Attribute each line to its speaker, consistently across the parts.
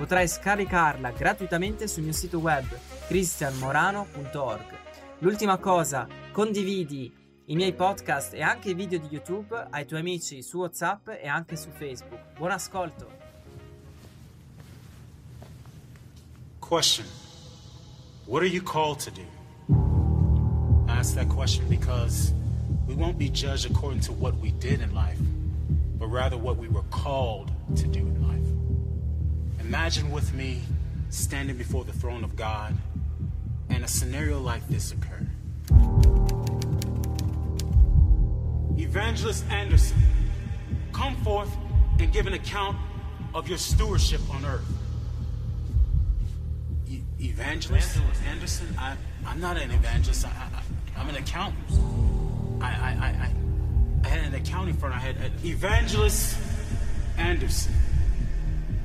Speaker 1: Potrai scaricarla gratuitamente sul mio sito web cristianmorano.org. L'ultima cosa, condividi i miei podcast e anche i video di YouTube ai tuoi amici su WhatsApp e anche su Facebook. Buon ascolto!
Speaker 2: Question What are you called to do? Ask that question because we won't be judged according to what we did in life, but rather what we were called to do in life. Imagine with me standing before the throne of God and a scenario like this occurred. Evangelist Anderson, come forth and give an account of your stewardship on earth. E- evangelist? Anderson? I, I'm not an evangelist. I, I'm an accountant. I, I, I, I had an accounting firm. I had an evangelist Anderson.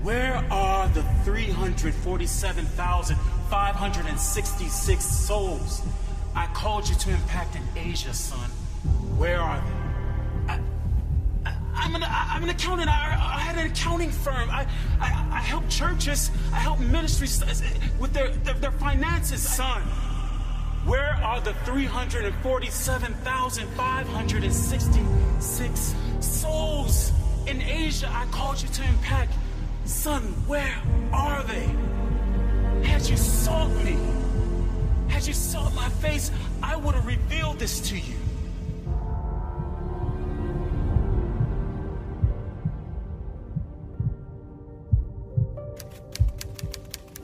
Speaker 2: Where are the 347,566 souls I called you to impact in Asia, son? Where are they? I, I, I'm, an, I'm an accountant. I, I had an accounting firm. I, I, I help churches. I help ministries with their, their, their finances, son. Where are the 347,566 souls in Asia I called you to impact? Son, where are they? Had you sought me, had you sought my face, I would have revealed this to you.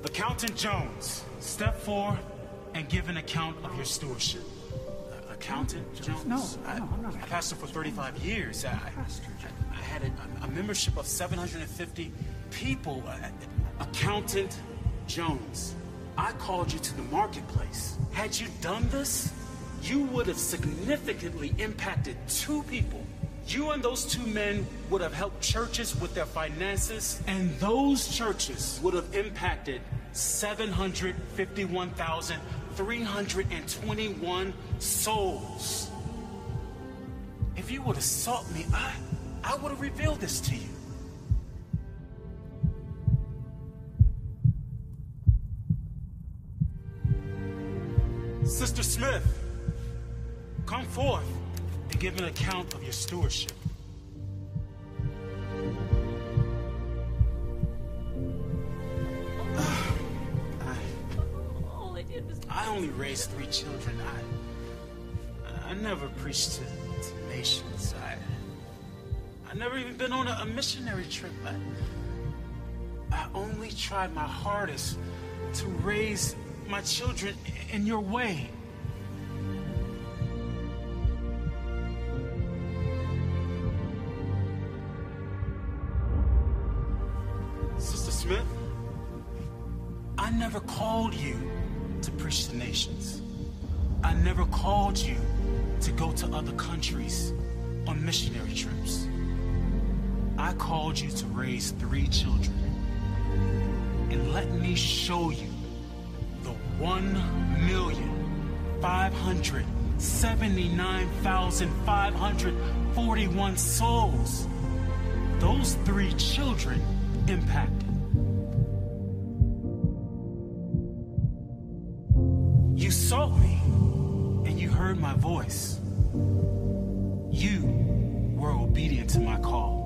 Speaker 2: Accountant Jones, step forward and give an account of your stewardship. Uh, Accountant Jones?
Speaker 3: No,
Speaker 2: I,
Speaker 3: no, I'm not.
Speaker 2: I pastored for 35 years. I,
Speaker 3: Pastor
Speaker 2: I, I had a, a membership of 750 people. Uh, Accountant Jones, I called you to the marketplace. Had you done this, you would have significantly impacted two people. You and those two men would have helped churches with their finances, and those churches would have impacted 751,321 souls. If you would have sought me, I, I would have revealed this to you. Sister Smith, come forth and give an account of your stewardship.
Speaker 4: I
Speaker 2: I only raised three children. I, I never preached to, to nations. I, I never even been on a, a missionary trip. I, I only tried my hardest to raise my children in your way. Sister Smith, I never called you to preach to nations. I never called you to go to other countries on missionary trips. I called you to raise three children. And let me show you 1,579,541 souls. Those three children impacted. You saw me and you heard my voice. You were obedient to my call.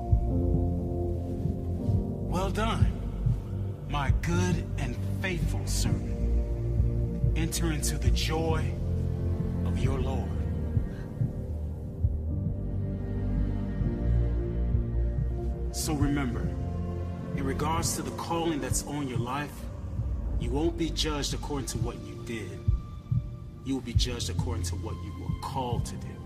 Speaker 2: Well done, my good and faithful servant. Enter into the joy of your Lord. So remember, in regards to the calling that's on your life, you won't be judged according to what you did. You will be judged according to what you were called to do.